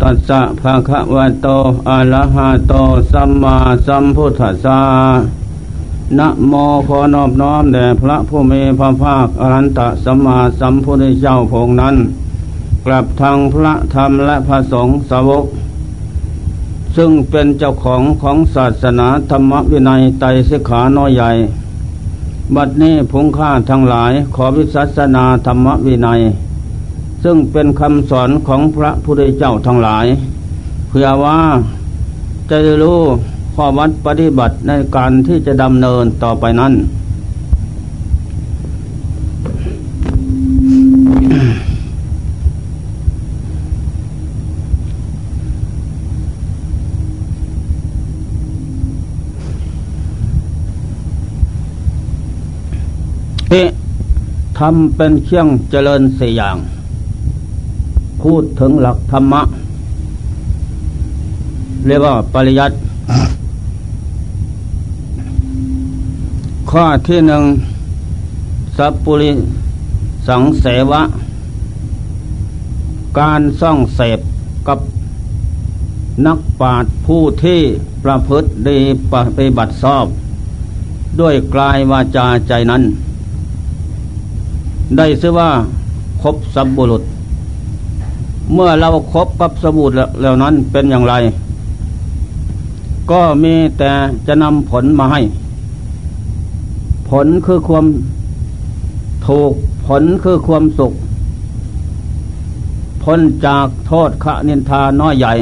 ตัสสะภะคะวะโตอะระหะโตสัมมาสัมพุทธัสสะนะโมขอนอบน้อมแด่พระผู้มีพระภาคอรันตะสัมมาสัมพุทธเจ้าพงนั้น กลับทางพระธรรมและพระสงฆ์สาวก ซึ่งเป็นเจ้าของของศาสนาธรรมวินัยไตรสิกขาน้อยใหญ่ บัดนี้พงค่าทั้งหลายขอวิสัสนาธรรมวินัย ซึ่งเป็นคำสอนของพระพุทธเจ้าทั้งหลาย เพื่อว่าจะได้รู้ข้อวัดปฏิบัติในการที่จะดำเนินต่อไปนั้น เอ๊ะทำเป็นเครื่องเจริญสี่อย่าง พูดถึงหลักธรรมะ เรียกว่าปริยัติข้อที่หนึ่งสัพปุริสังเสวะ การซ่องเสพกับนักปราชญ์ผู้ที่ประพฤติดีปฏิบัติชอบ ด้วยกลายวาจาใจนั้น ได้ชื่อว่าคบสัมบุรุษ เมื่อเราครบกับสบูรแล้วนั้นเป็นอย่างไร ก็มีแต่จะนำผลมาให้ ผลคือความถูกผลคือความสุข พ้นจากโทษขะนินทาน้อยใหญ่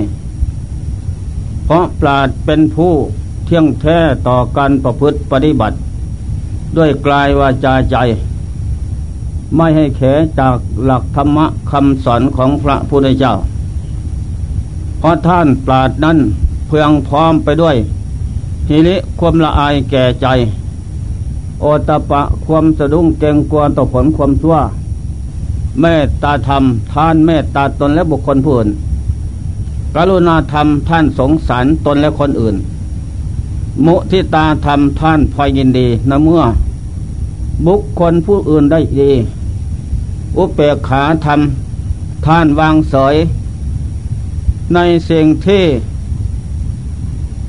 เพราะปราดเป็นผู้เที่ยงแท้ต่อการประพฤติปฏิบัติ ด้วยกลายวาจาใจ ไม่ให้แขจากหลักธรรมะคำสอนของพระพุทธเจ้า เพราะท่านปราดนั้นเพียงพร้อมไปด้วยฮิริความละอายแก่ใจ โอตปะความสะดุ้งเกรงกลัวต่อผลความชั่วเมตตาธรรม ท่านเมตตาตนและบุคคลผู้อื่นกรุณาธรรมท่านสงสารตนและคนอื่น มุทิตาธรรมท่านพอยินดีนะเมื่อ บุคคลผู้อื่นได้ดี อุเปกขาธรรม ท่านวางเสยในสิ่งที่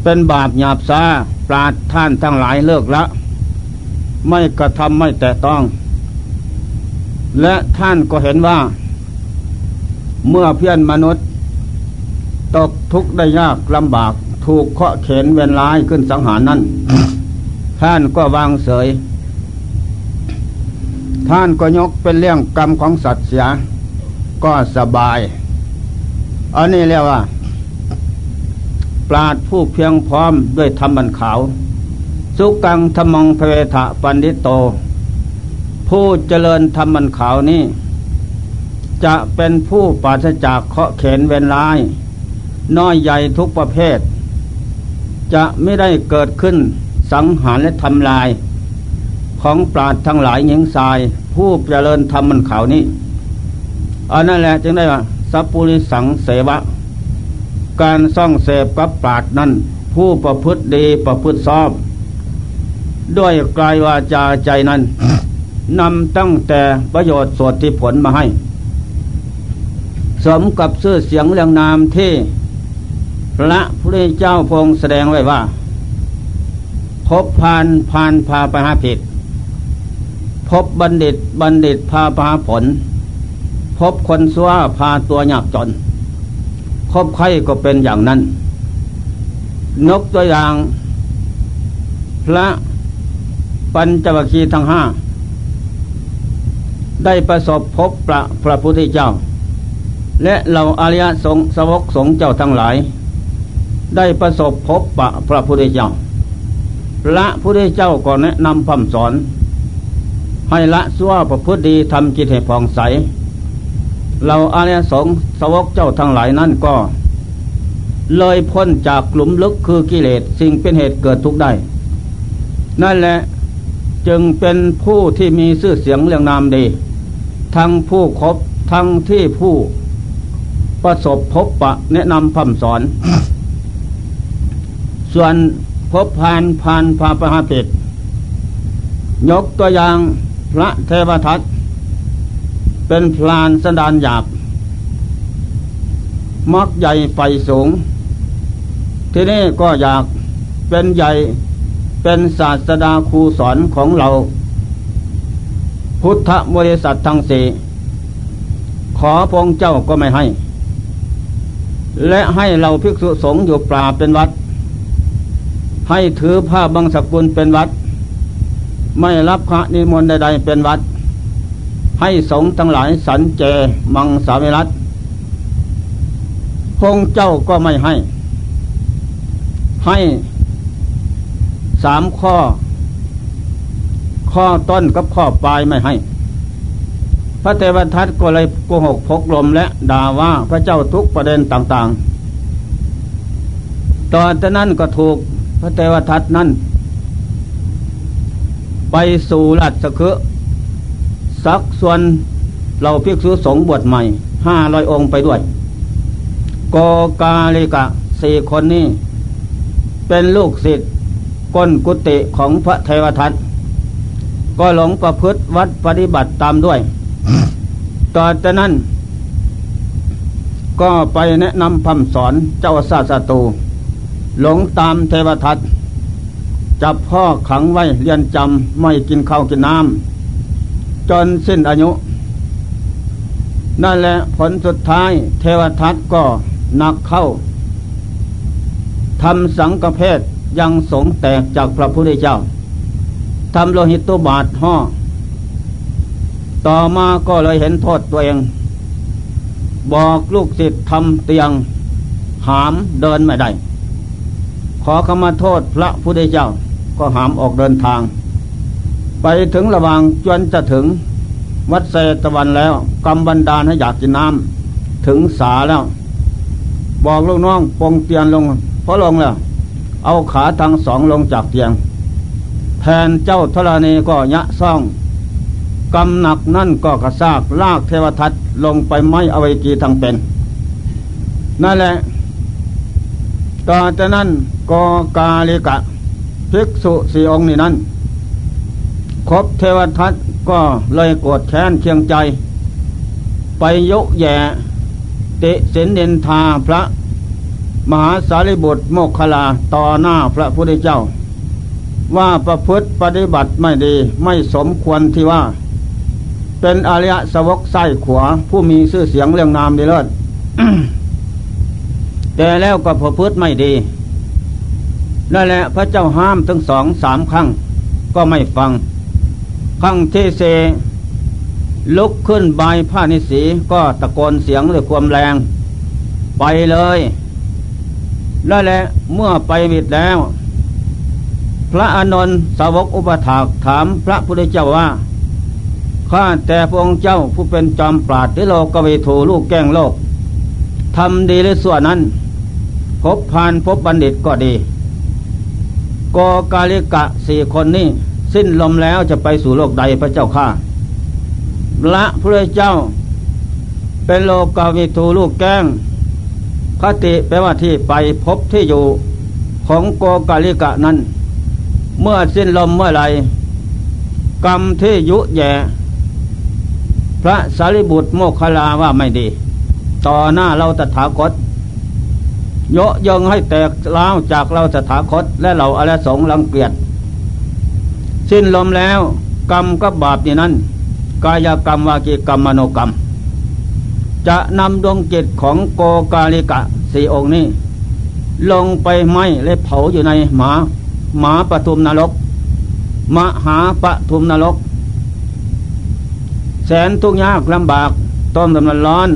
เป็นบาปหยาบซาปราดท่านทั้งหลายเลิกละ ไม่กระทำไม่แต่ต้อง และท่านก็เห็นว่า เมื่อเพื่อนมนุษย์ ตกทุกข์ได้ยากลำบาก ถูกเคาะเข็นเวนร้ายขึ้นสังหารนั้นท่านก็วางเสย ท่านก็ยกเป็นเรื่องกรรมของสัตว์เสีย ก็สบาย อันนี้เรียกว่า ปราดผู้เพียงพร้อมด้วยธรรมบันขาว สุกังธรรมงเพเวทะปันดิโต ผู้เจริญธรรมบันขาวนี้ จะเป็นผู้ปราศจากเคาะเข็นเวนร้าย น้อยใหญ่ทุกประเภท จะไม่ได้เกิดขึ้นสังหารและทำลาย ของปราดทั้งหลายหญิงทราย ผู้เจริญธรรมมันขาวนี้อันนั่นแหละจึงได้ว่าสัพปุริสังเสวะ การซ่องเสพกับปราดนั้น ผู้ประพฤติดีประพฤติชอบด้วยกายวาจาใจนั้นนำตั้งแต่ประโยชน์สวดที่ผลมาให้ สมกับชื่อเสียงเรียงนามที่พระพุทธเจ้าพงแสดงไว้ว่า พบพานพานพาไปหาผิด พบบัณฑิตบัณฑิตพาไปหาผล พบคนซัวพาตัวยากจนพบใครก็เป็นอย่างนั้น นกตัวอย่าง พระปัญจวัคคีย์ทั้งห้า ได้ประสบพบพระพระพุทธเจ้า และเราอริยสงฆ์สวกสงฆ์เจ้าทั้งหลาย ได้ประสบพบปะพระพุทธเจ้า พระพุทธเจ้าก็แนะนำคำสอน ให้ละสั่วประพฤติดีทำจิตให้ผ่องใส เราอริยสงฆ์สวกเจ้าทั้งหลายนั่นก็ เลยพ้นจากกลุ่มลึกคือกิเลสสิ่งเป็นเหตุเกิดทุกข์ได้ นั่นแหละจึงเป็นผู้ที่มีชื่อเสียงเรื่องนามดี ทั้งผู้คบทั้งที่ผู้ประสบพบปะแนะนำคำสอน ส่วนพบพานพานพาปหาปิดยกตัวอย่าง พระเทวทัตเป็นพลานสันดานหยาบ มักใหญ่ไฟสูง ทีนี้ก็อยากเป็นใหญ่เป็นศาสดาครูสอนของเรา พุทธบริษัททั้งสี่ขอพงเจ้าก็ไม่ให้ และให้เราภิกษุสงฆ์อยู่ปราเป็นวัด ให้ถือผ้าบางสกุลเป็นวัด ไม่รับพระนิมนต์ใดๆเป็นวัด ให้สงฆ์ทั้งหลายสันเจมังสาวิรัตพงเจ้าก็ไม่ให้ ให้สามข้อ ข้อต้นกับข้อปลายไม่ให้ พระเทวทัตก็เลยโกหกพกลมและด่าว่าพระเจ้าทุกประเด็นต่าง ๆ ตอนนั้นก็ถูกพระเทวทัตนั้น ไปสู่รัชคือสักส่วนเราภิกษุสงฆ์บวชใหม่ห้าร้อยองค์ไปด้วยโกกาลิกะสี่คนนี้ เป็นลูกศิษย์ก้นกุติของพระเทวทัตก็หลงประพฤติวัดปฏิบัติตามด้วย ต่อจากนั้น ก็ไปแนะนำพำสอนเจ้าศาสตู หลงตามเทวทัต จับพ่อขังไว้เรียนจำไม่กินข้าวกินน้ำจนสิ้นอายุ นั่นแหละผลสุดท้ายเทวทัตก็หนักเข้าทำสังกเพศยังสงแตกจากพระพุทธเจ้าทำโลหิตตุบาทห่อต่อมาก็เลยเห็นโทษตัวเอง บอกลูกศิษย์ทำเตียง หามเดินไม่ได้ ขอขมาโทษพระพุทธเจ้า ก็หามออกเดินทาง ไปถึงระหว่างจนจะถึง วัดเซตวันแล้วกำบันดาลให้อยากกินน้ำถึงสาแล้ว บอกลูกน้องปงเตียนลงพอลงแล้ว เอาขาทั้งสองลงจากเตียง แทนเจ้าธรณีก็ยะซ่องกำหนักนั่นก็กระซากลากเทวทัตลงไปไม้อวัยกีทั้งเป็น นั่นแหละต่อจากนั้นกอกาลิกะ ภิกษุสี่องค์นี่นั้นครบเทวทัตก็เลยโกรธแค้นเคียงใจ ไปยกแย่ติสินเดนทาพระ มหาสารีบุตรโมกขลาต่อหน้าพระพุทธเจ้า ว่าประพฤติปฏิบัติไม่ดีไม่สมควรที่ว่า เป็นอริยสวกไส้ขวาผู้มีชื่อเสียงเรื่องนามดีเลิศแต่แล้วก็ประพฤติไม่ดี นั่นแหละพระเจ้าห้ามทั้งสองสามครั้ง ก็ไม่ฟัง ครั้งที่เซ ลุกขึ้นใบผ้านิสีก็ตะโกนเสียงด้วยความแรง ไปเลยแล้วแหละเมื่อไปวิดแล้ว พระอานนท์สาวกอุปถากถามพระพุทธเจ้าว่าข้าแต่พระองค์เจ้าผู้เป็นจอมปราดที่โลกวิถูลูกแก้งโลกทำดีในส่วนนั้น พบพานพบบัณฑิตก็ดี กกาลิกะสี่คนนี้สิ้นลมแล้วจะไปสู่โลกใดพระเจ้าข้าละพระเจ้า เป็นโลกาวิถูลูกแก้งคติแปลว่าที่ไปพบที่อยู่ของโกกาลิกะนั้น เมื่อสิ้นลมเมื่อไรกรรมที่ยุแย่พระสารีบุตรโมคคลาว่าไม่ดี ต่อหน้าเราตถาคต โยยงให้แตกล้าวจากเราตถาคตและเราอรสงลังเกียจสิ้นลมแล้ว กรรมกับบาปนี่นั้น กายกรรมวากีกรรมมโนกรรม จะนำดวงจิตของโกกาลิกะสี่องค์นี้ ลงไปไหมและเผาอยู่ในหมาหมาปทุมนรกมหาปทุมนรก แสนทุกยากลำบาก ต้มดำนันร้อน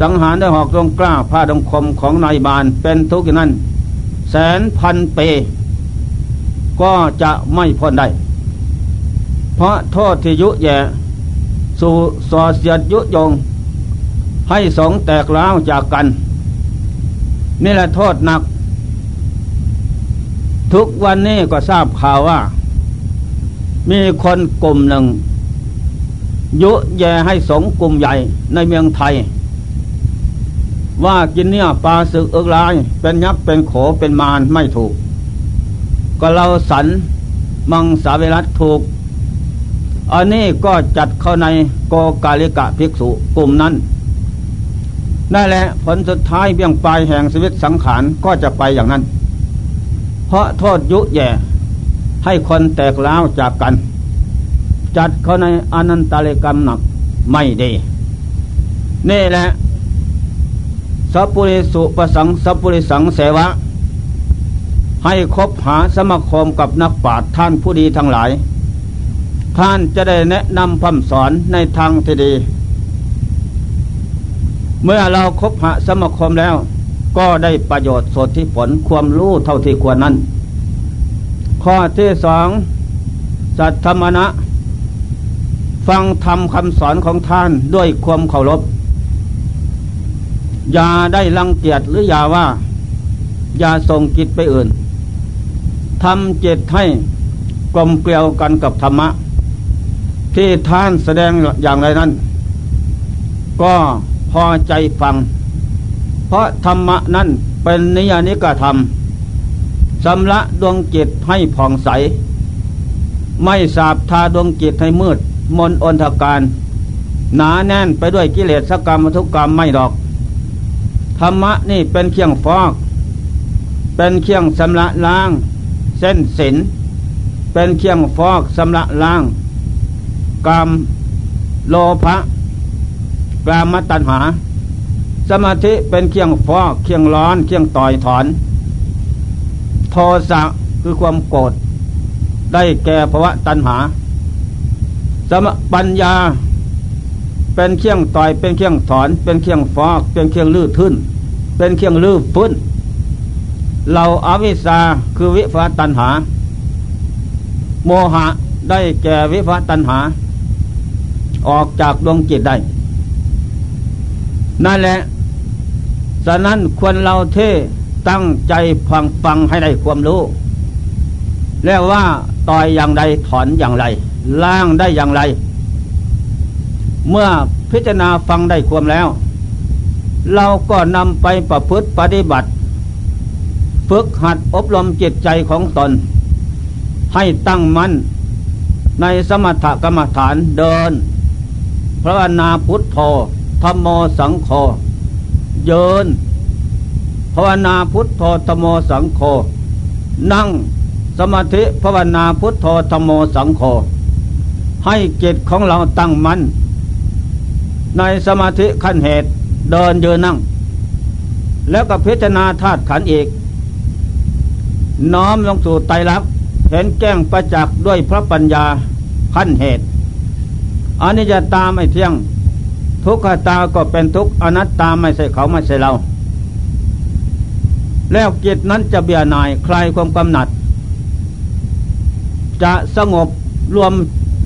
สังหารด้วยหอกตรงกล้าผ้าดงคมของนายบานเป็นทุกอย่างนั้น แสนพันเป ก็จะไม่พ้นได้ เพราะโทษที่ยุแย่สู่สอเสียดยุยง ให้สองแตกล้าวจากกัน นี่แหละโทษหนัก ทุกวันนี้ก็ทราบข่าวว่า มีคนกลุ่มหนึ่ง ยุแย่ให้สงกลุ่มใหญ่ในเมืองไทย ว่ากินเนี่ยปลาสึกเอิกลาย เป็นยักษ์เป็นโขเป็นมารไม่ถูก ก็เราสันมังสาวิรัตถูก อันนี้ก็จัดเข้าในโกกาลิกะภิกษุกลุ่มนั้นนั่นแหละผลสุดท้ายเบี้ยงปลายแห่งชีวิตสังขารก็จะไปอย่างนั้น เพราะโทษยุแย่ให้คนแตกล้าวจากกัน จัดเข้าในอนันตเลกรรมหนักไม่ดี นี่แหละ สัพปุริสุประสังสัพปุริสังเสวะ ให้คบหาสมาคมกับนักปราชญ์ท่านผู้ดีทั้งหลาย ท่านจะได้แนะนำคำสอนในทางที่ดี เมื่อเราคบหาสมาคมแล้ว ก็ได้ประโยชน์สดที่ผลความรู้เท่าที่ควรนั้น ข้อที่สองสัตธรรมะฟังธรรมคำสอนของท่านด้วยความเคารพ อย่าได้รังเกียจหรืออย่าว่า อย่าส่งจิตไปอื่นทำจิตให้กลมเกลียวกันกับธรรมะ ที่ท่านแสดงอย่างไรนั้น ก็พอใจฟัง เพราะธรรมะนั้นเป็นนิยานิกธรรมสำละดวงจิตให้ผ่องใส ไม่สาบทาดวงจิตให้มืด มนอนทการ หนาแน่นไปด้วยกิเลสกรรมทุกกรรมไม่ดอก ธรรมะนี่เป็นเครื่องฟอก เป็นเครื่องสำระล้าง เส้นสินเป็นเครื่องฟอกสำระล้างกรรมโลภะกามตัณหา สมาธิเป็นเครื่องฟอกเครื่องร้อนเครื่องต่อยถอน โทสะคือความโกรธได้แก่ภาวะตัณหา สมปัญญา เป็นเครื่องต่อยเป็นเครื่องถอน เป็นเครื่องฟอก เป็นเครื่องลื้อทึ้นเป็นเครื่องลื้อฟื้นเราอาวิชาคือวิภาตัณหา โมหะได้แก่วิภาตัณหา ออกจากดวงจิตได้ นั่นแหละฉะนั้นควรเราเทตั้งใจฟังฟังให้ได้ความรู้ แล้วว่าต่อยอย่างใดถอนอย่างไรล้างได้อย่างไร เมื่อพิจารณาฟังได้ความแล้ว เราก็นำไปประพฤติปฏิบัติ ฝึกหัดอบรมจิตใจของตน ให้ตั้งมั่นในสมถกรรมฐานเดิน พระนาพุทโธธรรมโมสังโฆเยินภาวนาพุทโธธรรมโมสังโฆนั่งสมาธิภาวนาพุทโธธรรมโมสังโฆให้จิตของเราตั้งมัน่น ในสมาธิขั้นเหตุเดินยืนนั่ง แล้วก็พิจารณาธาตุขันอีก น้อมลงสู่ไตรลักษณ์เห็นแก้งประจักษ์ด้วยพระปัญญาขั้นเหตุอนิจจตาไม่เที่ยง ทุกขตาก็เป็นทุกอนัตตาไม่ใช่เขาไม่ใช่เรา แล้วจิตนั้นจะเบียนายคลายความกำหนัด จะสงบรวม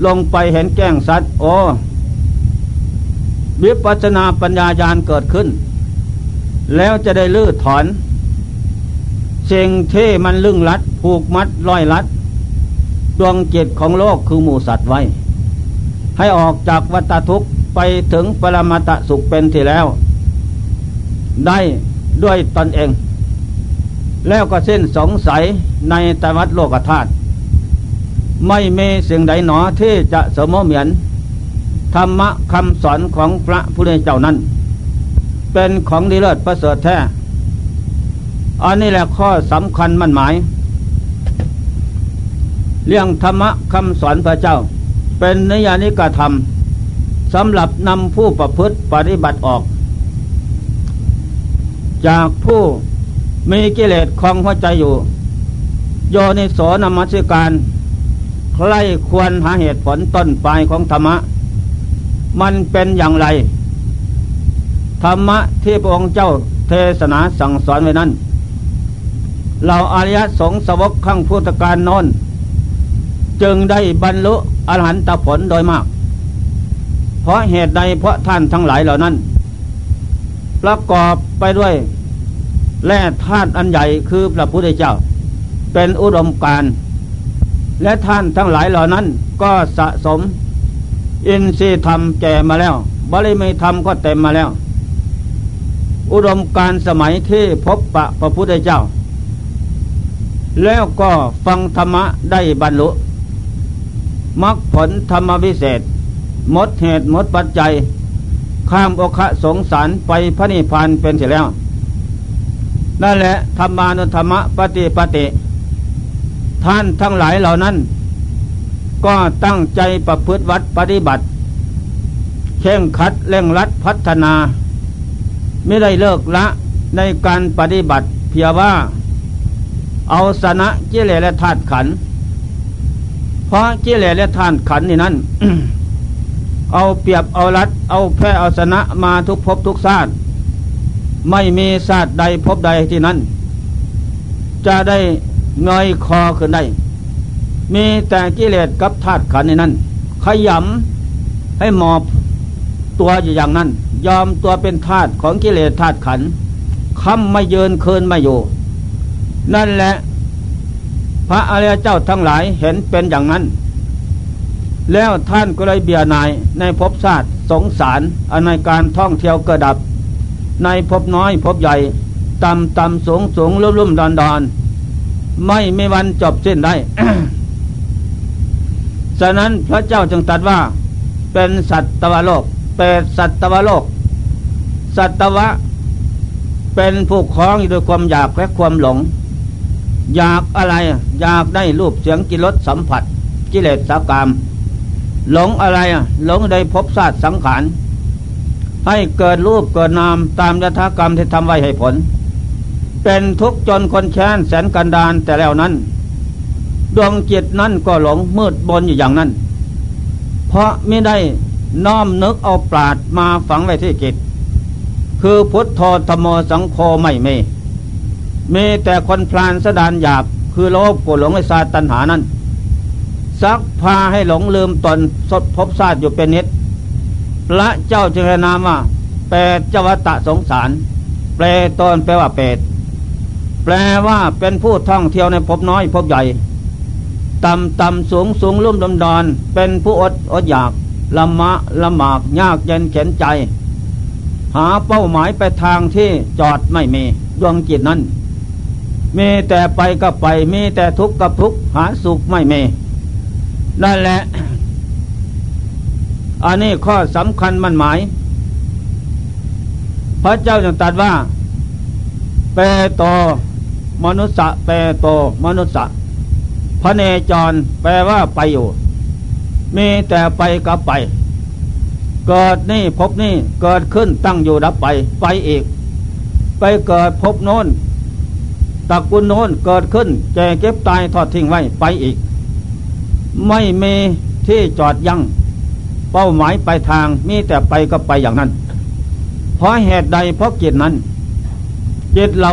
ลงไปเห็นแก้งสัตว์โอ้ วิปัสนาปัญญายาณเกิดขึ้น แล้วจะได้ลื้อถอนสิ่งที่มันลึงลัด ผูกมัดร้อยลัด ดวงจิตของโลกคือหมูสัตว์ไว้ ให้ออกจากวัฏทุกข์ไปถึงปรมาตสุขเป็นที่แล้ว ได้ด้วยตนเอง แล้วก็สิ้นสงสัยในตวัดโลกธาตุไม่มีสิ่งใดหนอที่จะสมมเหมือน ธรรมะคำสอนของพระพุทธเจ้านั้น เป็นของดีเลิศประเสริฐแท้ อันนี้แหละข้อสำคัญมั่นหมาย เรื่องธรรมะคำสอนพระเจ้า เป็นนิยานิกธรรมสำหรับนำผู้ประพฤติปฏิบัติออก จากผู้มีกิเลสคลองหัวใจอยู่ โยนิโสนมัสการ ใครควรหาเหตุผลต้นปลายของธรรมะ มันเป็นอย่างไร ธรรมะที่พระองค์เจ้าเทศนาสั่งสอนไว้นั้น เราอริยสงสวกขั้งพุทธการนอน จึงได้บรรลุอรหันตผลโดยมาก เพราะเหตุใดเพราะท่านทั้งหลายเหล่านั้น ประกอบไปด้วยแร่ธาตุอันใหญ่คือพระพุทธเจ้า เป็นอุดมการ และท่านทั้งหลายเหล่านั้นก็สะสม อินทรีย์ธรรมแก่มาแล้ว บริมีธรรมก็เต็มมาแล้ว อุดมการสมัยที่พบปะพระพุทธเจ้า แล้วก็ฟังธรรมะได้บรรลุมรรคผลธรรมวิเศษ หมดเหตุหมดปัจจัย ข้ามอกะสงสารไปพระนิพพานเป็นเสร็จแล้ว นั่นแหละธรรมานุธรรมปฏิปฏิท่านทั้งหลายเหล่านั้น ก็ตั้งใจประพฤติวัดปฏิบัติ เข่งคัดเร่งรัดพัฒนา ไม่ได้เลิกละในการปฏิบัติเพียงว่า เอาสนะกิเลสและธาตุขัน เพราะกิเลสและธาตุขันนี่นั้นเอาเปรียบเอารัด เอาแพ้เอาชนะมาทุกภพทุกชาติไม่มีชาติใดพบใดที่นั้น จะได้เงยคอขึ้นได้ มีแต่กิเลสกับธาตุขันในนั้น ขยำให้หมอบตัวอยู่อย่างนั้น ยอมตัวเป็นธาตุของกิเลสธาตุขันค้ำไม่เยินเคินไม่อยู่นั่นแหละ พระอริยเจ้าทั้งหลายเห็นเป็นอย่างนั้น แล้วท่านก็เลยเบียนายในภพชาติสงสารอนในการท่องเที่ยวกระดับ ในภพน้อยภพใหญ่ต่ำต่ำสูงสูงลุ่มลุ่มดอนดอนไม่ไมีวันจบสิ้นได้ ฉะนั้นพระเจ้าจึงตรัสว่า เป็นสัตวโลก เป็นสัตวโลก สัตวะ เป็นผู้คล้องอยู่ด้วยความอยากและความหลง อยากอะไร อยากได้รูปเสียงกิรสสัมผัส กิเลสสากามหลงอะไรหลงได้พบศาสตร์สังขารให้เกิดรูปเกิดนามตามยถากรรมที่ทำไว้ให้ผล เป็นทุกข์จนคนแค้นแสนกันดานแต่แล้วนั้น ดวงจิตนั้นก็หลงมืดบนอยู่อย่างนั้น เพราะไม่ได้น้อมนึกเอาปราดมาฝังไว้ที่จิต คือพุทธธรรมสังโฆไม่เมีมีแต่คนพลานสดานหยาบ คือโลภโกรธหลงไอซาตันหานั้นซักพาให้หลงลืมตนสดพบชาติอยู่เป็นนิดพระเจ้าจึงนามว่าเปรตจวตะสงสาร แปลตนแปลว่าเปรตแปลว่าเป็นผู้ท่องเที่ยวในภพน้อยภพใหญ่ ต่ำต่ำสูงสูงลุ่มดำดอนเป็นผู้อดอดอยากละมะละหมากยากเย็นเข็นใจ หาเป้าหมายไปทางที่จอดไม่มีดวงจิตนั้น มีแต่ไปก็ไปมีแต่ทุกข์กับทุกข์หาสุขไม่มีนั่นแหละ อันนี้ข้อสำคัญมันหมาย พระเจ้าจึงตรัสว่า เปโตมนุษย์เปโตมนุษย์ พระเนจรแปลว่าไปอยู่ มีแต่ไปกับไป เกิดนี่พบนี่เกิดขึ้นตั้งอยู่ดับไป ไปอีก ไปเกิดพบโน้นตะกุลโน้นเกิดขึ้นแก่เก็บตายทอดทิ้งไว้ไปอีก ไม่มีที่จอดยัง้งเป้าหมายไปทางมีแต่ไปก็ไปอย่างนั้น เพราะเหตุใดเพราะจิตนั้นจิตเรา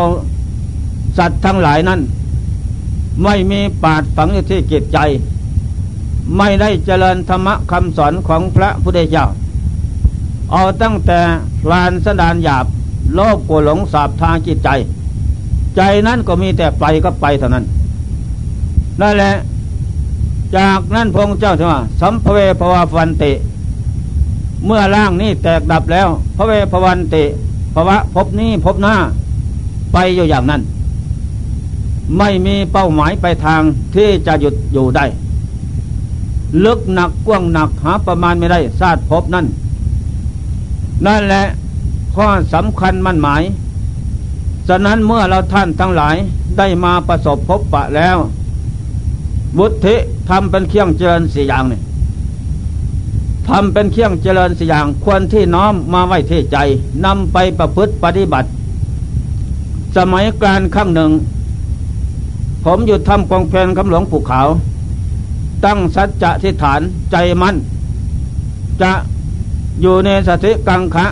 สัตว์ทั้งหลายนั้น ไม่มีปาดฝังอยู่ที่จิตใจ ไม่ได้เจริญธรรมคำสอนของพระพุทธเจ้า เอาตั้งแต่ลานสดานหยาบ โลภโกหลงสาบทางจิตใจ ใจนั้นก็มีแต่ไปก็ไปเท่านั้นนั่นแหละ จากนั้นพระเจ้าจะว่า สัมภเวภวาฟันติ เมื่อร่างนี้แตกดับแล้ว พระเวภวันติภวะพบนี้พบหน้า ไปอยู่อย่างนั้น ไม่มีเป้าหมายไปทางที่จะหยุดอยู่ได้ ลึกหนักกว้างหนักหาประมาณไม่ได้ซาดพบนั่น นั่นแหละข้อสำคัญมั่นหมาย ฉะนั้นเมื่อเราท่านทั้งหลายได้มาประสบพบปะแล้วบุธิทำเป็นเครื่องเจริญสี่อย่างนี่ทำเป็นเครื่องเจริญสี่อย่างควรที่น้อมมาไว้ที่ใจนำไปประพฤติปฏิบัติ สมัยการข้างหนึ่ง ผมอยู่ทำกองเพลนคำหลวงปู่ขาวตั้งสัจจะทิฏฐานใจมัน่นจะอยู่ในสติกังคะ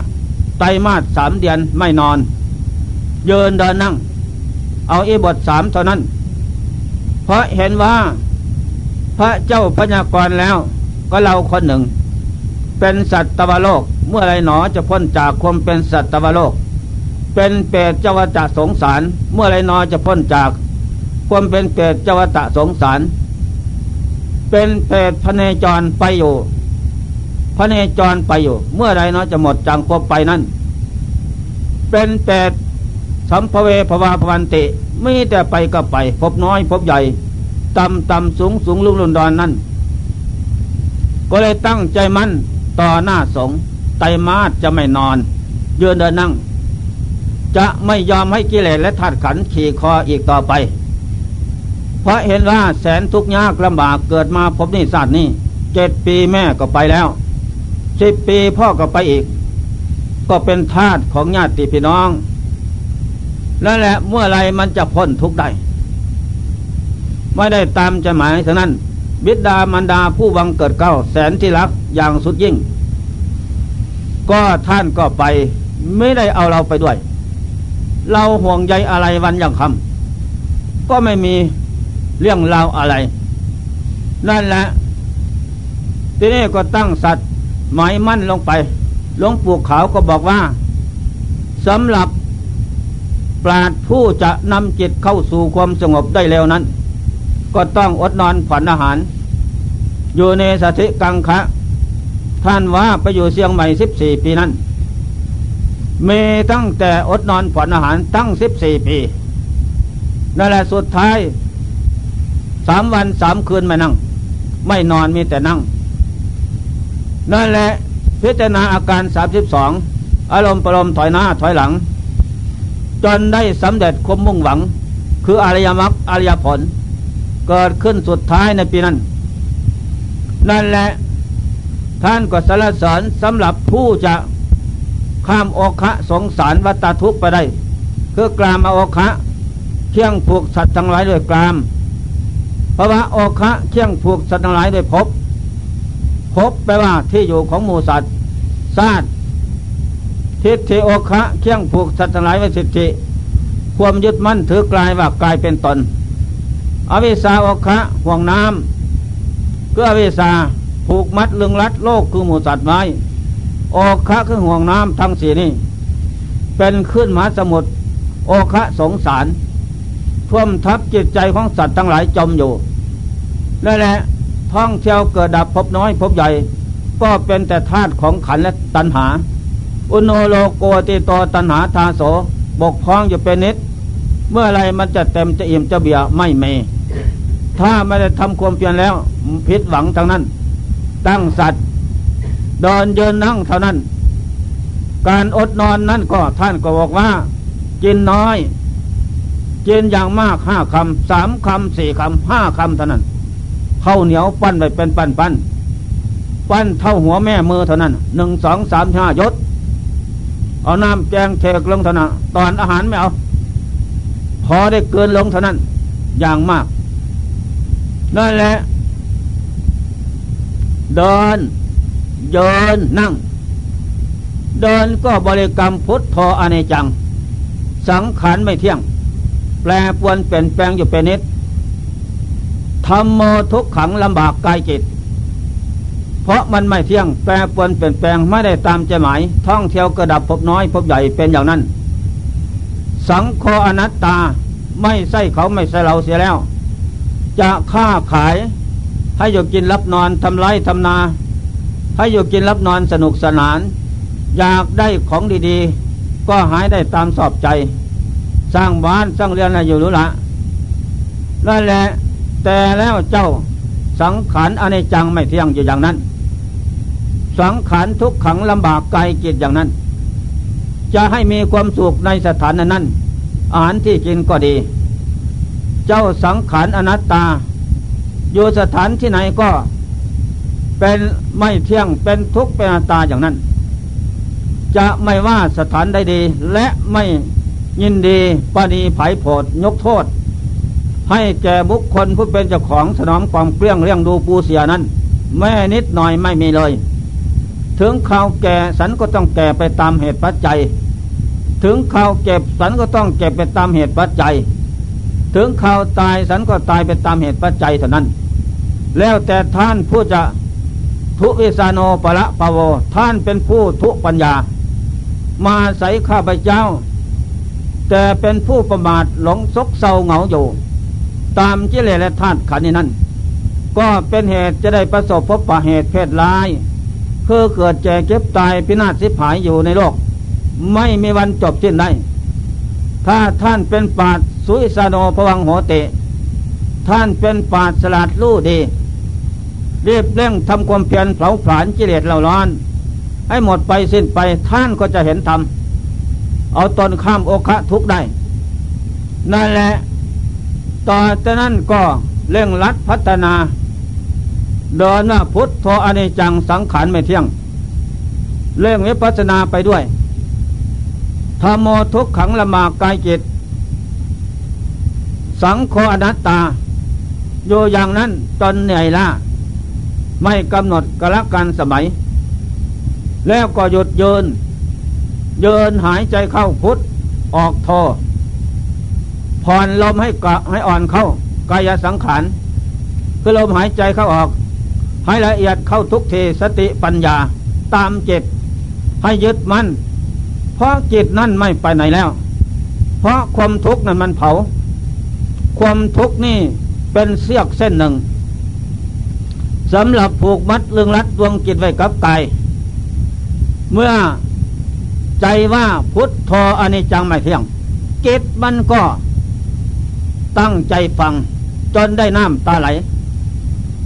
ไตมาสสามเดือนไม่นอน เยินเดินนั่ง เอาอีบทสามเท่านั้น เพราะเห็นว่า พระเจ้าพญากรแล้วก็เราคนหนึ่ง เป็นสัตวโลกเมื่อไรหนอจะพ้นจากความเป็นสัตวโลก เป็นเปรตเจวตะสงสาร เมื่อไรหนอจะพ้นจาก ความเป็นเปรตเจวตะสงสาร เป็นเปรตพเนจรไปอยู่พระเนจรไปอยู่ เมื่อไรเนาะจะหมดจังควบไปนั้นเป็นเปรตสัมภเวภวาพวันติไม่แต่ไปก็ไป พบน้อย พบใหญ่ต่ำต่ำสูงสูงลุ่มลุ่นดอนนั้นก็เลยตั้งใจมั่นต่อหน้าสงไตมาสจะไม่นอน ยืนเดินนั่ง จะไม่ยอมให้กิเลสและธาตุขันขี่คออีกต่อไป เพราะเห็นว่าแสนทุกข์ยากลำบากเกิดมาพบนิสัตว์นี้เจ็ดปีแม่ก็ไปแล้วสิบปีพ่อก็ไปอีก ก็เป็นทาตของญาติพี่น้องนั่นแหละเมื่อไรมันจะพ้นทุกข์ได้ไม่ได้ตามจะหมายฉะนั้น บิดามันดาผู้วังเกิดเก้าแสนที่รักอย่างสุดยิ่ง ก็ท่านก็ไปไม่ได้เอาเราไปด้วย เราห่วงใยอะไรวันอย่างคำก็ไม่มี เรื่องราวอะไร นั่นแหละทีนี้ก็ตั้งสัตว์หมายมั่นลงไปหลวงปู่ขาวก็บอกว่าสำหรับปราดผู้จะนำจิตเข้าสู่ความสงบได้แล้วนั้น ก็ต้องอดนอนผ่อนอาหาร อยู่ในสถิกังคะท่านว่าไปอยู่เชียงใหม่สิบสี่ปีนั้นมีตั้งแต่อดนอนผ่อนอาหารตั้งสิบสี่ปีนั่นแหละสุดท้าย สามวันสามคืนไม่นั่ง ไม่นอนมีแต่นั่ง นั่นแหละพิจารณาอาการสามสิบสองอารมณ์ปรมถอยหน้าถอยหลัง จนได้สำเร็จความมุ่งหวัง คืออริยมรรคอริยผล เกิดขึ้นสุดท้ายในปีนั้น นั่นแหละท่านก็สรรเสริญสำหรับผู้จะข้ามโอคะสงสารวัตทุกไปได้ คือกลามโอคะเคี่ยงผูกสัตว์ทั้งหลายด้วยกลาม เพราะว่าโอคะเคี่ยงผูกสัตว์ทั้งหลายด้วยพภพบแปลว่าที่อยู่ของหมูสัตว์ซาตทิฏฐิโอคะเคี่ยงผูกสัตว์ทั้งหลายไว้สิทธิ ความยึดมั่นถือกลายว่ากลายเป็นตน อวิสาโอคะห่วงน้ำก็อวิสาผูกมัดลึงรัดโลกคือหมูสัตว์ไว้โอคะคือห่วงน้ำทั้งสี่นี้เป็นขึ้นมหาสมุทรโอคะสงสาร ท่วมทับจิตใจของสัตว์ทั้งหลายจมอยู่นั่นแหละท่องเที่ยวเกิดดับพบน้อยพบใหญ่ ก็เป็นแต่ธาตุของขันและตัณหา อุโนโลโกติโตตัณหาทาโสบกพร่องอยู่เป็นนิด เมื่อไรมันจะเต็มจะอิ่มจะเบียไม่เม ถ้าไม่ได้ทำความเพียรแล้วผิดหวังทั้งนั้น ตั้งสัตว์เดินเยินนั่งเท่านั้น การอดนอนนั้นก็ท่านก็บอกว่า กินน้อย กินอย่างมากห้าคำสามคำสี่คำห้าคำเท่านั้นข้าวเหนียวปั้นไปเป็นปั้นปั้นปั้นเท่าหัวแม่มือเท่านั้นหนึ่งสองสามห้ายศเอาน้ำแกงเทกลงเท่านั้นตอนอาหารไม่เอา พอได้เกินลงเท่านั้น อย่างมากนั่นแหละเดินเดินนั่ง เดินก็บริกรรมพุทโธอเนจัง สังขารไม่เที่ยง แปรปวนเปลี่ยนแปลงอยู่เป็นนิดทำโมทุกขังลำบากกายจิต เพราะมันไม่เที่ยงแปรปวนเปลี่ยนแปลงไม่ได้ตามใจหมาย ท่องเที่ยวกระดับพบน้อยพบใหญ่เป็นอย่างนั้น สังโฆอนัตตาไม่ใช่เขาไม่ใช่เราเสียแล้ว จะค้าขาย ให้อยู่กินรับนอนทำไรทำนา ให้อยู่กินรับนอนสนุกสนาน อยากได้ของดีๆ ก็หายได้ตามสอบใจ สร้างบ้านสร้างเรือนอะไรอยู่หรู้ละนั่นแหละ แต่แล้วเจ้าสังขารอเนจังไม่เที่ยงอยู่อย่างนั้น สังขารทุกขังลำบากไกลกิจอย่างนั้น จะให้มีความสุขในสถานนั้น อาหารที่กินก็ดี เจ้าสังขารอนัตตา อยู่สถานที่ไหนก็ เป็นไม่เที่ยงเป็นทุกข์เป็นอนัตตาอย่างนั้น จะไม่ว่าสถานใดดีและไม่ ยินดีปณีไผ่โผดยกโทษ ให้แก่บุคคลผู้เป็นเจ้าของสนองความเกลี้ยงเลี้ยงดูปูเสียนั้น แม่นิดหน่อยไม่มีเลย ถึงข่าวแก่สันก็ต้องแก่ไปตามเหตุปัจจัย ถึงข่าวเก็บสันก็ต้องเก็บไปตามเหตุปัจจัย ถึงข่าวตายสันก็ตายไปตามเหตุปัจจัยเท่านั้น แล้วแต่ท่านผู้จะทุวิสาโนปะละปะโว ท่านเป็นผู้ทุปัญญา มาใส่ข้าพเจ้า แต่เป็นผู้ประมาทหลงซกเศร้าเหงาอยู่ ตามกิเลสและธาตุขันนี้นั้น ก็เป็นเหตุจะได้ประสบพบปะเหตุเพศร้ายคือเกิดแก่เก็บตายพินาศสิบหายอยู่ในโลก ไม่มีวันจบสิ้นได้ ถ้าท่านเป็นปาดสุอิสาโนพวังโหเต ท่านเป็นปาดสลัดลู่ดีเรียบเร่งทำความเพียรเผาผลาญกิเลสเหล่าร้อน ให้หมดไปสิ้นไปท่านก็จะเห็นธรรม เอาตนข้ามโอคะทุกได้ นั่นแหละ ต่อจากนั้นก็เร่งรัดพัฒนา เดินว่าพุทธโธอนิจังสังขารไม่เที่ยง เร่งวิปัสนาไปด้วยธรรมโมทุกขังละมากายจิต สังโฆอนัตตาอยู่อย่างนั้นจนเหนื่อยล้าไม่กำหนดกละกันสมัย แล้วก็หยุดเยิน เยินหายใจเข้าพุทธออกโทผ่อนลมให้กะให้อ่อนเข้ากายสังขารคือลมหายใจเข้าออก ให้ละเอียดเข้าทุกเทสติปัญญาตามจิตให้ยึดมัน่นเพราะจิตนั่นไม่ไปไหนแล้ว เพราะความทุกข์นั้นมันเผา ความทุกข์นี่เป็นเสี้ยกเส้นหนึ่งสำหรับผูกมัดเรื่องรัดดวงจิตไว้กับกายเมื่อ ใจว่าพุทธอนิจจังไม่เที่ยงจิตมันก็ตั้งใจฟัง จนได้น้ำตาไหล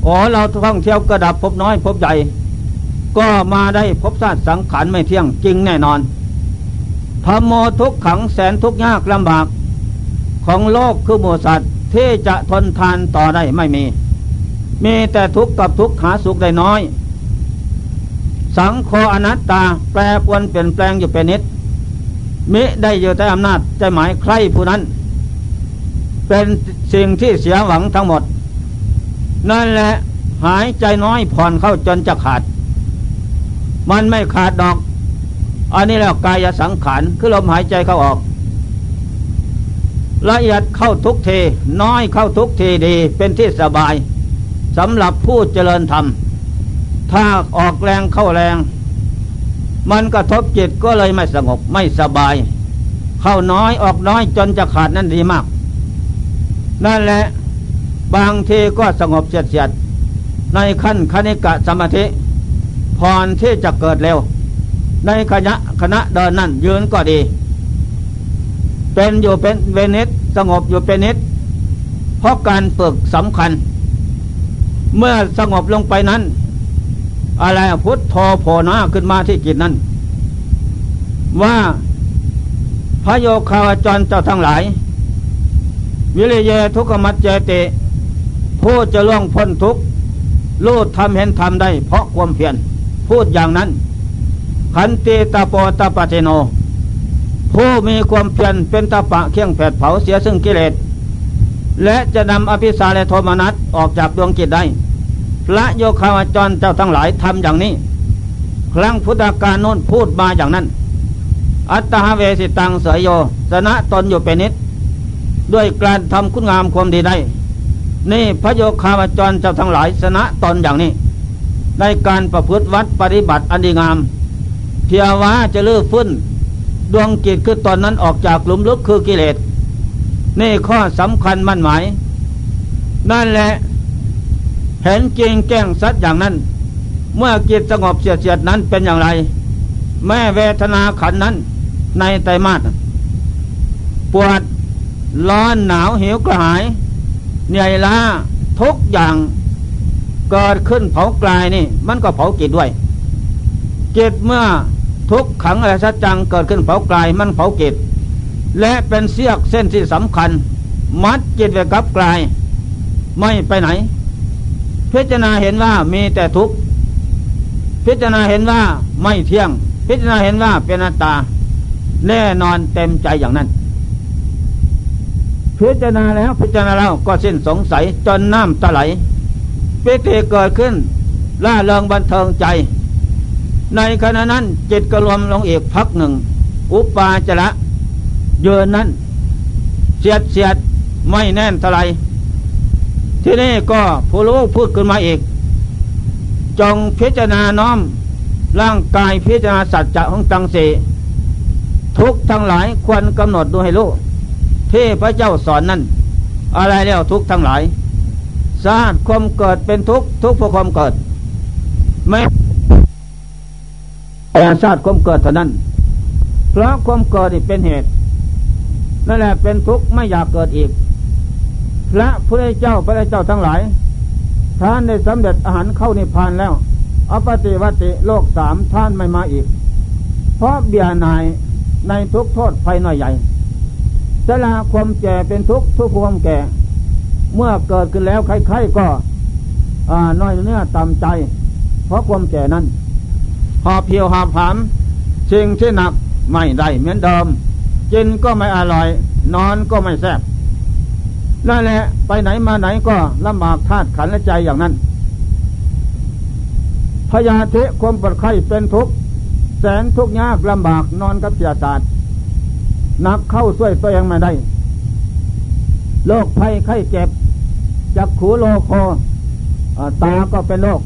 อ๋อเราท่องเที่ยวกระดับพบน้อยพบใหญ่ ก็มาได้พบชาติสังขารไม่เที่ยงจริงแน่นอนธรรมโมทุกขังแสนทุกยากลำบาก ของโลกคือหมูสัตว์ที่จะทนทานต่อได้ไม่มี มีแต่ทุกข์กับทุกข์หาสุขได้น้อย สังโฆอนัตตา แปรปวนเปลี่ยนแปลงอยู่เป็นนิดมิได้อยู่แต่อำนาจใจหมายใครผู้นั้น เป็นสิ่งที่เสียหวังทั้งหมด นั่นแหละหายใจน้อยผ่อนเข้าจนจะขาด มันไม่ขาดดอก อันนี้แล้วกายสังขารคือลมหายใจเข้าออก ละเอียดเข้าทุกเทน้อยเข้าทุกเทดีเป็นที่สบายสำหรับผู้เจริญธรรม ถ้าออกแรงเข้าแรง มันกระทบจิตก็เลยไม่สงบไม่สบาย เข้าน้อยออกน้อยจนจะขาดนั่นดีมาก นั่นแหละบางทีก็สงบเฉียดในขั้นคณิกะสมาธิพรที่จะเกิดเร็ว ในคณะคณะเดินนั่นยืนก็ดี เป็นอยู่เป็นเวนิสสงบอยู่เป็นนิดเพราะการฝึกสำคัญ เมื่อสงบลงไปนั้น อะไรพุทธโธโผนาขึ้นมาที่กิจนั้น ว่าพระโยคาวจรเจ้าทั้งหลาย วิริเยทุกขมัจเจติ ผู้จะล่วงพ้นทุกข์รู้ทำเห็นทำได้ เพราะความเพียรพูดอย่างนั้น ขันติตาโปตาปเจโน ผู้มีความเพียรเป็นตาปะเคียงแผดเผาเสียซึ่งกิเลสและจะนำอภิสาและโทมนัสออกจากดวงจิตได้ พระโยคาวจรเจ้าทั้งหลายทำอย่างนี้ ครั้งพุทธกาลโน้นพูดมาอย่างนั้น อัตตาเวสิตังเสยโย สนะตนอยู่เป็นนิด ด้วยการทำคุณงามความดีได้ นี่พระโยคาวจรเจ้าทั้งหลายสนะตนอย่างนี้ในการประพฤติวัดปฏิบัติอันดีงาม เพียว่าจะลื้อฟื้นดวงจิตคือตอนนั้นออกจากหลุมลึกคือกิเลส นี่ข้อสำคัญมั่นหมาย นั่นแหละ เห็นจริงแก้งสัตว์อย่างนั้น เมื่อจิตสงบเสียดเสียดนั้นเป็นอย่างไร แม่เวทนาขันนั้น ในไตรมาสปวดร้อนหนาวหิวกระหาย เหนื่อยล้าทุกอย่างเกิดขึ้นเผากลายนี่ มันก็เผาจิตด้วยจิตเมื่อทุกขังอะไรสัจจังเกิดขึ้นเผากลายมันเผาจิตและเป็นเสี้ยกเส้นที่สำคัญ มัดจิตไว้กับกลาย ไม่ไปไหน พิจารณาเห็นว่ามีแต่ทุกข์พิจารณาเห็นว่าไม่เที่ยง พิจารณาเห็นว่าเป็นอัตตา แน่นอนเต็มใจอย่างนั้น พิจารณาแล้วพิจารณาแล้วก็สิ้นสงสัยจนน้ำตะไหลปิติเกิดขึ้นล่าเริงบันเทิงใจ ในขณะนั้นจิตก็รวมลงอีกพักหนึ่ง อุปาจระเยืนนั้น เสียดเสียดไม่แน่นเท่าไร ที่นี่ก็ผู้รู้พูดขึ้นมาอีก จงพิจารณาน้อม ร่างกายพิจารณาสัจจะของตังสีทุกทั้งหลายควรกำหนดดูให้รู้ที่พระเจ้าสอนนั้นอะไรแล้วทุกทั้งหลายสาตความเกิดเป็นทุกทุกเพราะความเกิด ไม่แต่ชาติความเกิดเท่านั้น เพราะความเกิดนี่เป็นเหตุนั่นแหละเป็นทุกข์ไม่อยากเกิดอีก พระพุทธเจ้าพระเจ้าทั้งหลายท่านได้สำเร็จอาหารเข้านิพพานแล้วอปฏิวัติโลกสามท่านไม่มาอีก เพราะเบียนายในทุกโทษภัยน้อยใหญ่สละความแก่เป็นทุกทุกความแก่ เมื่อเกิดขึ้นแล้วใครๆก็น้อยเนื้อต่ำใจ เพราะความแก่นั้นหอบเพียวหอบผามสิ่งที่หนักไม่ได้เหมือนเดิมกินก็ไม่อร่อย นอนก็ไม่แซ่บ นั่นแหละ ไปไหนมาไหนก็ลำบากธาตุขันและใจอย่างนั้นพยาธิความปวดไข้เป็นทุกข์แสนทุกข์ยากลำบากนอนกับเสียศาสตร์นักเข้าช่วยตัวเองไม่ได้โรคภัยไข้เจ็บจักขูโลโคตาก็เป็นโรค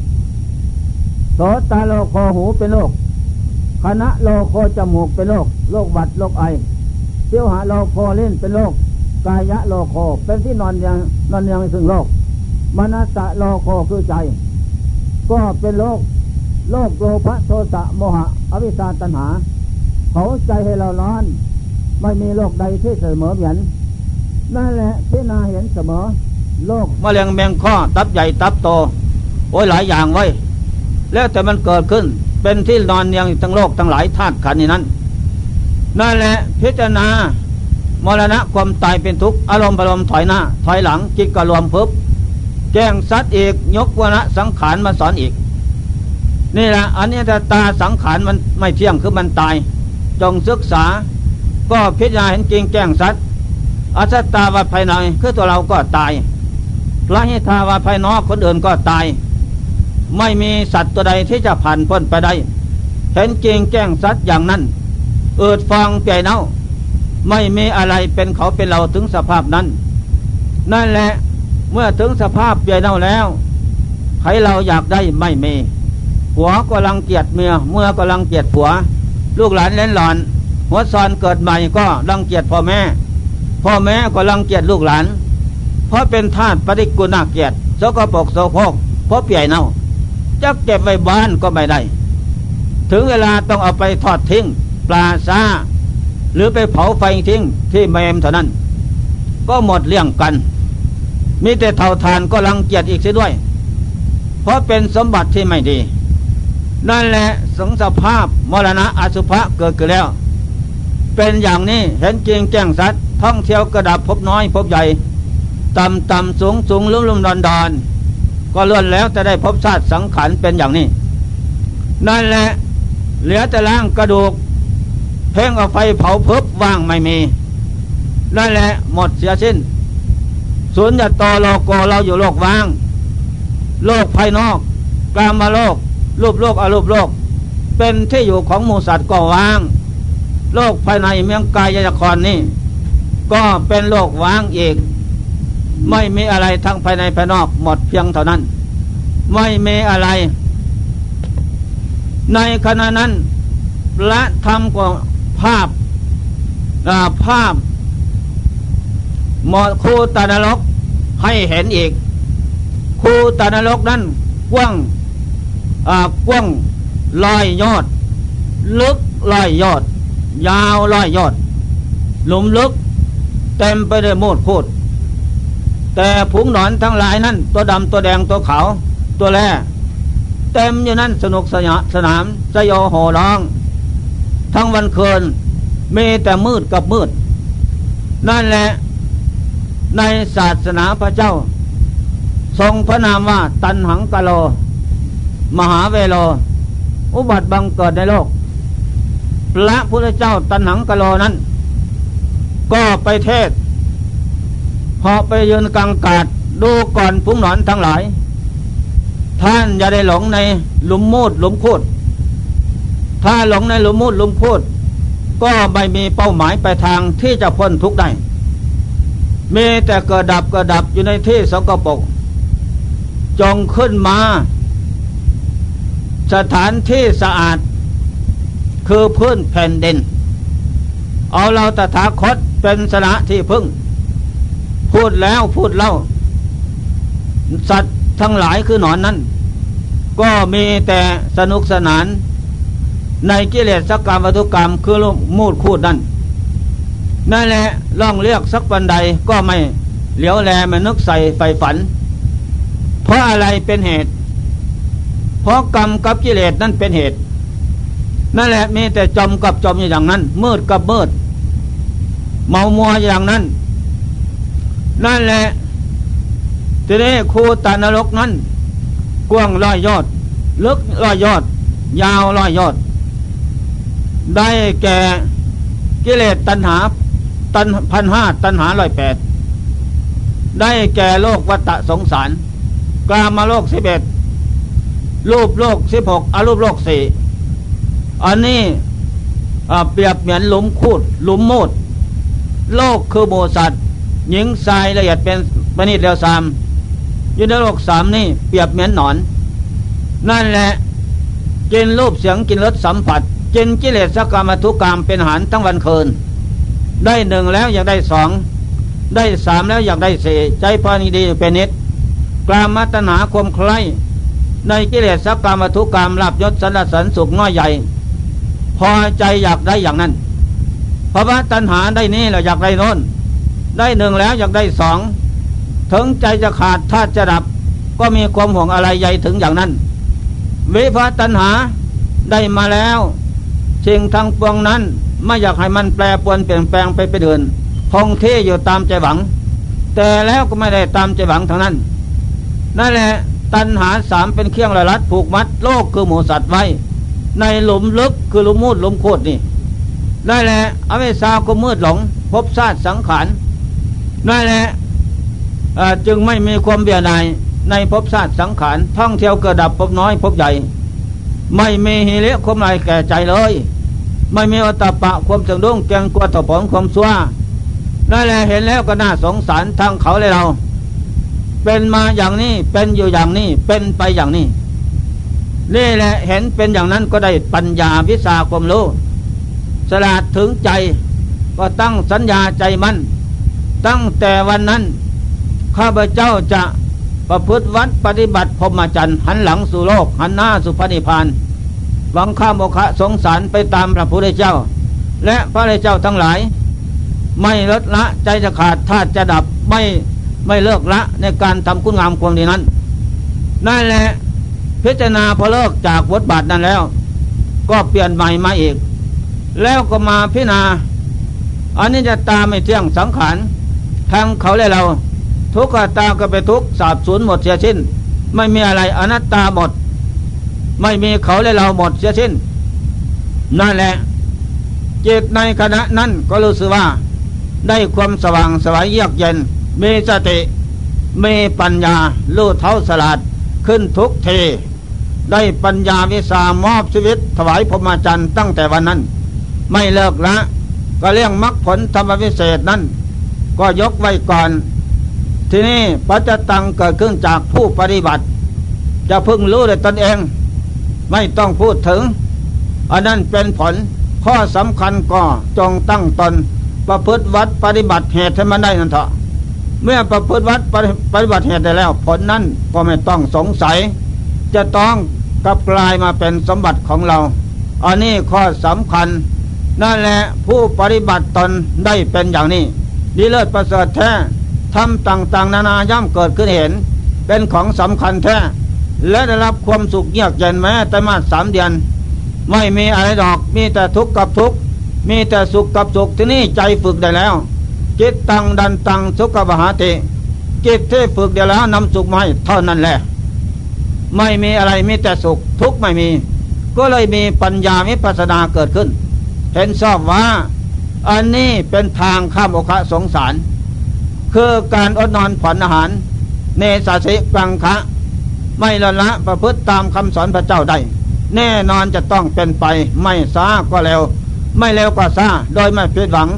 โสตาโลโคหูเป็นโรคคณะโลโคจมูกเป็นโรคโรคหวัดโรคไอเสียวหาโลโคเล่นเป็นโรค กายะโลโคเป็นที่นอนยังนอนยังซึ่งโลกมนัสะโลโคคือใจ ก็เป็นโลก โลกโลภะโทสะโมหะ อวิชชาตัณหา เขาใจให้เราร้อน ไม่มีโลกใดที่เสมอเหมือนนั่นแหละที่นาเห็นเสมอ โลกมะเร็งแมงข้อตับใหญ่ตับโต โอ้ยหลายอย่างไว้ แล้วแต่มันเกิดขึ้นเป็นที่นอนยังทั้งโลกทั้งหลายธาตุขันนี้นั้นนั่นแหละพิจารณา มรณะความตายเป็นทุกข์อารมณ์อารมณ์ถอยหน้า ถอยหลังจิตก็รวมพึบแจ้งสัตว์อีกยกวนะสังขารมาสอนอีก นี่แหละอันนี้ถ้าตาสังขารมันไม่เที่ยงคือมันตาย จงศึกษา ก็พิจารณาเห็นจริงแจ้งสัตว์อัศตาวาภายในคือตัวเราก็ตายพระหิทาวาภายนอกคนอื่นก็ตาย ไม่มีสัตว์ตัวใดที่จะผ่านพ้นไปได้ เห็นจริงแจ้งสัตว์อย่างนั้น เอิดฟองเปียเน่า ไม่มีอะไรเป็นเขาเป็นเราถึงสภาพนั้น นั่นแหละเมื่อถึงสภาพเปียเน่าแล้วใครเราอยากได้ไม่มีผัวก็รังเกียจเมียเมื่อก็รังเกียจผัว ลูกหลานเล่นหลอนหัวซอนเกิดใหม่ก็รังเกียจพ่อแม่ พ่อแม่ก็รังเกียจลูกหลาน เพราะเป็นธาตุปฏิกุณาเกียรติโสกปกโสโคกเพราะเปียเน่าจะเก็บไว้บ้านก็ไม่ได้ ถึงเวลาต้องเอาไปทอดทิ้ง ปลาซา หรือไปเผาไฟทิ้งที่แมมเท่านั้น ก็หมดเรื่องกัน มีแต่เท่าทานก็รังเกียจอีกเสียด้วย เพราะเป็นสมบัติที่ไม่ดี นั่นแหละสงสภาพมรณะอสุภะเกิดขึ้นแล้ว เป็นอย่างนี้เห็นจริงแจ้งสัตว์ท่องเที่ยวกระดับพบน้อยพบใหญ่ ต่ำต่ำสูงสูงลุ่มลุ่มดอนดอนก็เลื่อนแล้วจะได้พบชาติสังขารเป็นอย่างนี้ นั่นแหละเหลือแต่ร่างกระดูก เพ่งเอาไฟเผาเพิบว่างไม่มีนั่นแหละหมดเสียสิ้นศูนย์ยตอโลโกเราอยู่โลกว่าง โลกภายนอกกลามาโลก รูปโลกอรูปโลก เป็นที่อยู่ของหมูสัตว์ก็ว่าง โลกภายในเมืองกายยครนี่ ก็เป็นโลกว่างอีก ไม่มีอะไรทั้งภายในภายนอกหมดเพียงเท่านั้น ไม่มีอะไร ในขณะนั้นละธรรมก็ ภาพภาพมอคูตานรกให้เห็นอีก คูตานรกนั้นกว้างกว้างลอยยอด ลึกลอยยอด ยาวลอยยอด หลุมลึก เต็มไปด้วยโมดโคตรแต่ผงหนอนทั้งหลายนั้นตัวดำตัวแดงตัวขาว ตัวแร่เต็มอยู่นั้นสนุกสนามสยโหร้อง ทั้งวันคืนมีแต่มืดกับมืด นั่นแหละในศาสนาพระเจ้า ทรงพระนามว่าตันหังกะโล มหาเวโล อุบัติบังเกิดในโลก พระพุทธเจ้าตันหังกะโลนั้น ก็ไปเทศพอไปยืนกลางกาดดูก่อนพุ้งหนอนทั้งหลาย ท่านอย่าได้หลงในหลุมมูดหลุมโคด ถ้าหลงในหลุมมุดหลุมพูด ก็ไม่มีเป้าหมายไปทางที่จะพ้นทุกข์ได้มีแต่เกิดดับเกิดดับอยู่ในที่สกปรกจงขึ้นมา สถานที่สะอาด คือพื้นแผ่นดิน เอาเราตถาคตเป็นสนะที่พึ่ง พูดแล้วพูดเล่า สัตว์ทั้งหลายคือหนอนนั้น ก็มีแต่สนุกสนาน ในกิเลสสักกรรมวัตุกรรมคือมูดคูดนั่นนั่นแหละล่องเรียกสักบันใดก็ไม่เหลียวแลมันนึกใส่ไฟฝัน เพราะอะไรเป็นเหตุ เพราะกรรมกับกิเลสนั่นเป็นเหตุ นั่นแหละมีแต่จมกับจมอย่างนั้น มืดกับมืด เมามัวอย่างนั้น นั่นแหละทีนี้ครูตานรกนั้น กว้างร้อยยอด ลึกร้อยยอด ยาวร้อยยอด ได้แก่กิเลสตัณหาตันพันห้าตัณหาร้อยแปดได้แก่โลกวัตะสงสาร กลามาโลกสิบเอ็ดรูปโลกสิบหกอรูปโลกสี่อันนี้เปรียบเหมือนหลุมคูดหลุมโมด โลกคือโมสัตว์หญิงทรายละเอียดเป็นปณิดเดียวสามอยู่ในโลกสามนี่เปรียบเหมือนหนอน นั่นแหละกินรูปเสียงกินรสสัมผัส กินกิเลสกรรมทุกกรรมเป็นหารทั้งวันคืน ได้หนึ่งแล้วอยากได้สองได้สามแล้วอยากได้สี่ใจพานีดีเป็นนิดกลามัตนาความใครในกิเลสกรรมทุกกรรมลาบยศสรรเสริญสุขน้อยใหญ่ พอใจอยากได้อย่างนั้นเพราะว่าตัณหาได้นี่เราอยากได้น้น ได้หนึ่งแล้วอยากได้สองถึงใจจะขาดธาตุจะดับ ก็มีความห่วงอะไรใหญ่ถึงอย่างนั้น วิภาตัณหาได้มาแล้ว สิ่งทั้งปวงนั้น ไม่อยากให้มันแปรปวนเปลี่ยนแปลงไปไปเดินคงที่อยู่ตามใจหวัง แต่แล้วก็ไม่ได้ตามใจหวังทั้งนั้นนั่นแหละตัณหาสามเป็นเครื่องระลัดผูกมัดโลกคือหมูสัตว์ไว้ ในหลุมลึกคือหลุมมูดหลุมโคตรนี่นั่นแหละอเวสาก็มืดหลงพบชาติสังขารนั่นแหละจึงไม่มีความเบียดายในภพชาติสังขารท่องเที่ยวเกิดดับพบน้อยพบใหญ่ ไม่มีหิเลความไรแก่ใจเลย ไม่มีอัตปะความสึงดุ้งเกงกลัวต่อผลความซัวนั่นแหละเห็นแล้วก็น่าสงสารทางเขาเลยเรา เป็นมาอย่างนี้เป็นอยู่อย่างนี้เป็นไปอย่างนี้นี่แหละเห็นเป็นอย่างนั้นก็ได้ปัญญาวิสาความรู้สลาดถึงใจก็ตั้งสัญญาใจมัน่นตั้งแต่วันนั้นข้าพเจ้าจะ ประพฤติวัดปฏิบัติพรหมจรรย์หันหลังสู่โลก หันหน้าสู่พระนิพพานหวังข้ามโมคะสงสารไปตามพระพุทธเจ้า และพระพุทธเจ้าทั้งหลาย ไม่ลดละใจจะขาดธาตุจะดับไม่ไม่เลิกละในการทำคุณงามความดีนั้นนั่นแหละพิจารณาพอเลิกจากวดบาทนั้นแล้ว ก็เปลี่ยนใหม่มาอีก แล้วก็มาพิจารณาอันนี้จะตามไม่เที่ยงสังขารทางเขาและเรา ทุกขตาก็ไปทุกสาบสูญหมดเสียสิ้น ไม่มีอะไรอนัตตาหมด ไม่มีเขาและเราหมดเสียสิ้น นั่นแหละจิตในขณะนั้นก็รู้สึกว่า ได้ความสว่างสวายเยือกเย็น มีสติ มีปัญญาลู่เท้าสลัดขึ้นทุกเทได้ปัญญาวิสามอบชีวิต ถวายพรหมจรรย์ตั้งแต่วันนั้น ไม่เลิกละ ก็เรื่องมรรคผลธรรมวิเศษนั้น ก็ยกไว้ก่อน ทีนี้ปัจจตังเกิดขึ้นจากผู้ปฏิบัติ จะพึงรู้ด้วยตนเอง ไม่ต้องพูดถึง อันนั้นเป็นผลข้อสำคัญก็จงตั้งตน ประพฤติวัดปฏิบัติเหตุให้มันได้นั่นเถอะเมื่อประพฤติวัดปฏิบัติเหตุได้แล้ว ผลนั้นก็ไม่ต้องสงสัย จะต้องกลับกลายมาเป็นสมบัติของเรา อันนี้ข้อสำคัญ นั่นแหละผู้ปฏิบัติตนได้เป็นอย่างนี้ดีเลิศประเสริฐแท้ ทำต่างๆ นานาย่อมเกิดขึ้นเห็น เป็นของสำคัญแท้ และได้รับความสุขเยือกเย็นแม้แต่มาสามเดือน ไม่มีอะไรดอกมีแต่ทุกข์กับทุกข์มีแต่สุขกับสุขที่นี่ใจฝึกได้แล้ว จิตตังดันตังสุขบหาติจิตที่ฝึกได้แล้วนำสุขมาให้เท่านั้นแหละไม่มีอะไรมีแต่สุขทุกข์ไม่มี ก็เลยมีปัญญาวิปัสสนาเกิดขึ้น เห็นชอบว่า อันนี้เป็นทางข้ามโอคะสงสาร คือการอดนอนผ่อนอาหาร เนสสิกังคะ ไม่ละละประพฤติตามคำสอนพระเจ้าได้ แน่นอนจะต้องเป็นไป ไม่ช้าก็เร็ว ไม่เร็วก็ช้าโดยไม่ผิดหวัง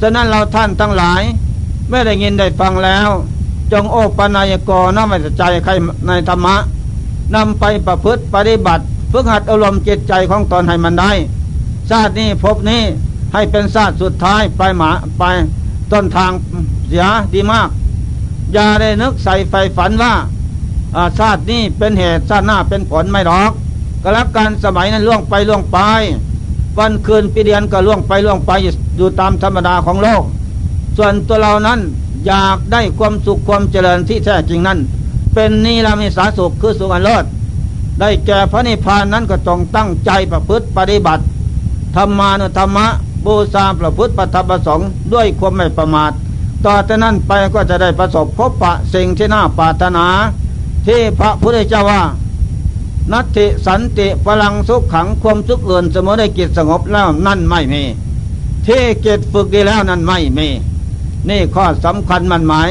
ฉะนั้นเราท่านทั้งหลาย ไม่ได้ยินได้ฟังแล้ว จงโอปนายกรน้อมใจใครในธรรมะนำไปประพฤติปฏิบัติ ฝึกหัดอารมณ์จิตใจของตนให้มันได้ชาตินี้พบนี้ให้เป็นชาติสุดท้ายไปหมาไปต้นทาง เสียดีมาก อย่าได้นึกใส่ไฟฝันว่าชาตินี้เป็นเหตุชาติหน้าเป็นผลไม่หรอกก็แล้วการสมัยนั้นล่วงไปล่วงไป วันคืนปีเดือนก็ล่วงไปล่วงไปอยู่ตามธรรมดาของโลก ส่วนตัวเรานั้นอยากได้ความสุขความเจริญที่แท้จริงนั้น เป็นนิรามิสาสุขคือสุขอันเลิศได้แก่พระนิพพานนั้นก็ต้องตั้งใจประพฤติปฏิบัติธรรมานุธรรมะบูชาประพฤติปฏิบัติสงด้วยความไม่ประมาท ต่อจากนั้นไปก็จะได้ประสบพบปะสิ่งที่น่าปรารถนา ที่พระพุทธเจ้าว่า นัตติสันติพลังสุขขังความสุขเลื่อนเสมอได้กิจสงบแล้วนั่นไม่มี ที่เกตฝึกดีแล้วนั่นไม่มี นี่ข้อสำคัญมันหมาย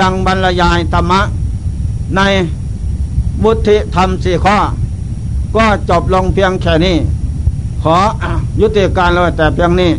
ดังบรรยายธรรมะ ในบุธิธรรมสี่ข้อ ก็จบลงเพียงแค่นี้ ขอยุติการเลยแต่เพียงนี้